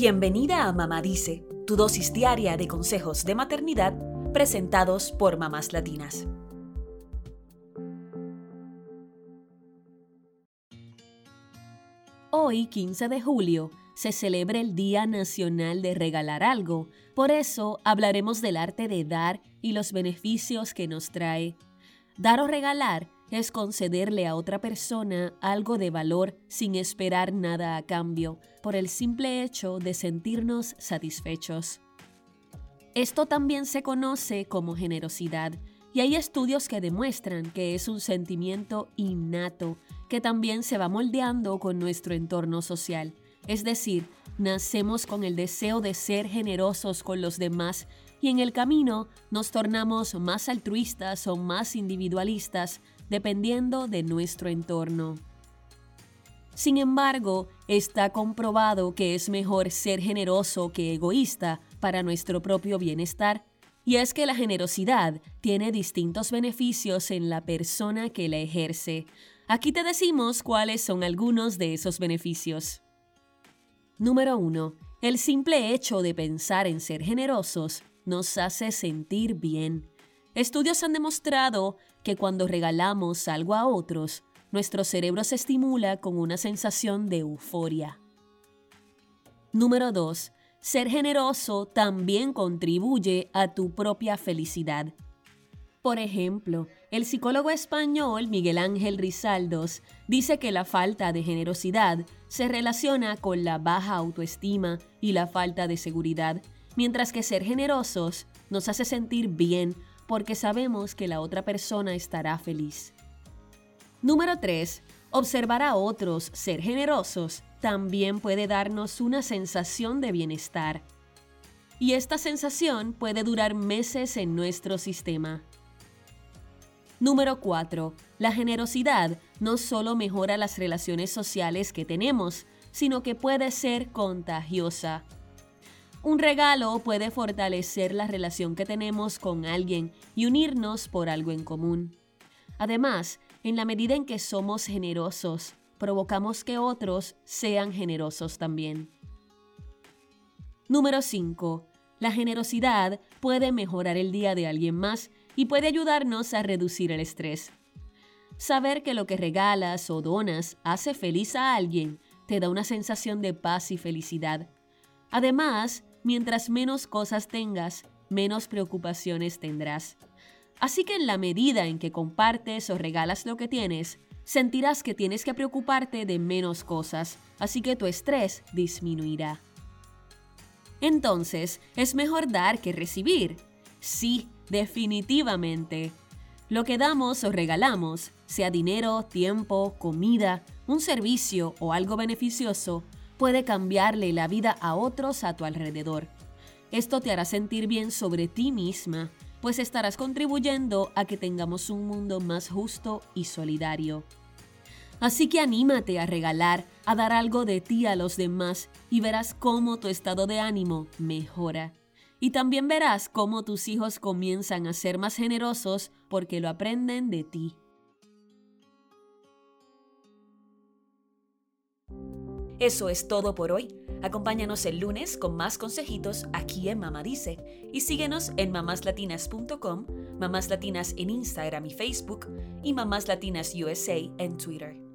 Bienvenida a Mamá Dice, tu dosis diaria de consejos de maternidad presentados por mamás latinas. Hoy, 15 de julio, se celebra el Día Nacional de Regalar Algo. Por eso hablaremos del arte de dar y los beneficios que nos trae. Dar o regalar es concederle a otra persona algo de valor sin esperar nada a cambio, por el simple hecho de sentirnos satisfechos. Esto también se conoce como generosidad, y hay estudios que demuestran que es un sentimiento innato que también se va moldeando con nuestro entorno social. Es decir, nacemos con el deseo de ser generosos con los demás y en el camino nos tornamos más altruistas o más individualistas dependiendo de nuestro entorno. Sin embargo, está comprobado que es mejor ser generoso que egoísta para nuestro propio bienestar, y es que la generosidad tiene distintos beneficios en la persona que la ejerce. Aquí te decimos cuáles son algunos de esos beneficios. Número 1. El simple hecho de pensar en ser generosos nos hace sentir bien. Estudios han demostrado que cuando regalamos algo a otros, nuestro cerebro se estimula con una sensación de euforia. Número 2. Ser generoso también contribuye a tu propia felicidad. Por ejemplo, el psicólogo español Miguel Ángel Rizaldos dice que la falta de generosidad se relaciona con la baja autoestima y la falta de seguridad, mientras que ser generosos nos hace sentir bien porque sabemos que la otra persona estará feliz. Número 3. Observar a otros ser generosos también puede darnos una sensación de bienestar. Y esta sensación puede durar meses en nuestro sistema. Número 4. La generosidad no solo mejora las relaciones sociales que tenemos, sino que puede ser contagiosa. Un regalo puede fortalecer la relación que tenemos con alguien y unirnos por algo en común. Además, en la medida en que somos generosos, provocamos que otros sean generosos también. Número 5. La generosidad puede mejorar el día de alguien más y puede ayudarnos a reducir el estrés. Saber que lo que regalas o donas hace feliz a alguien te da una sensación de paz y felicidad. Además, mientras menos cosas tengas, menos preocupaciones tendrás. Así que en la medida en que compartes o regalas lo que tienes, sentirás que tienes que preocuparte de menos cosas, así que tu estrés disminuirá. Entonces, es mejor dar que recibir. Sí, definitivamente. Lo que damos o regalamos, sea dinero, tiempo, comida, un servicio o algo beneficioso, puede cambiarle la vida a otros a tu alrededor. Esto te hará sentir bien sobre ti misma, pues estarás contribuyendo a que tengamos un mundo más justo y solidario. Así que anímate a regalar, a dar algo de ti a los demás y verás cómo tu estado de ánimo mejora. Y también verás cómo tus hijos comienzan a ser más generosos porque lo aprenden de ti. Eso es todo por hoy. Acompáñanos el lunes con más consejitos aquí en Mamá Dice y síguenos en mamáslatinas.com, Mamás Latinas en Instagram y Facebook y Mamás Latinas USA en Twitter.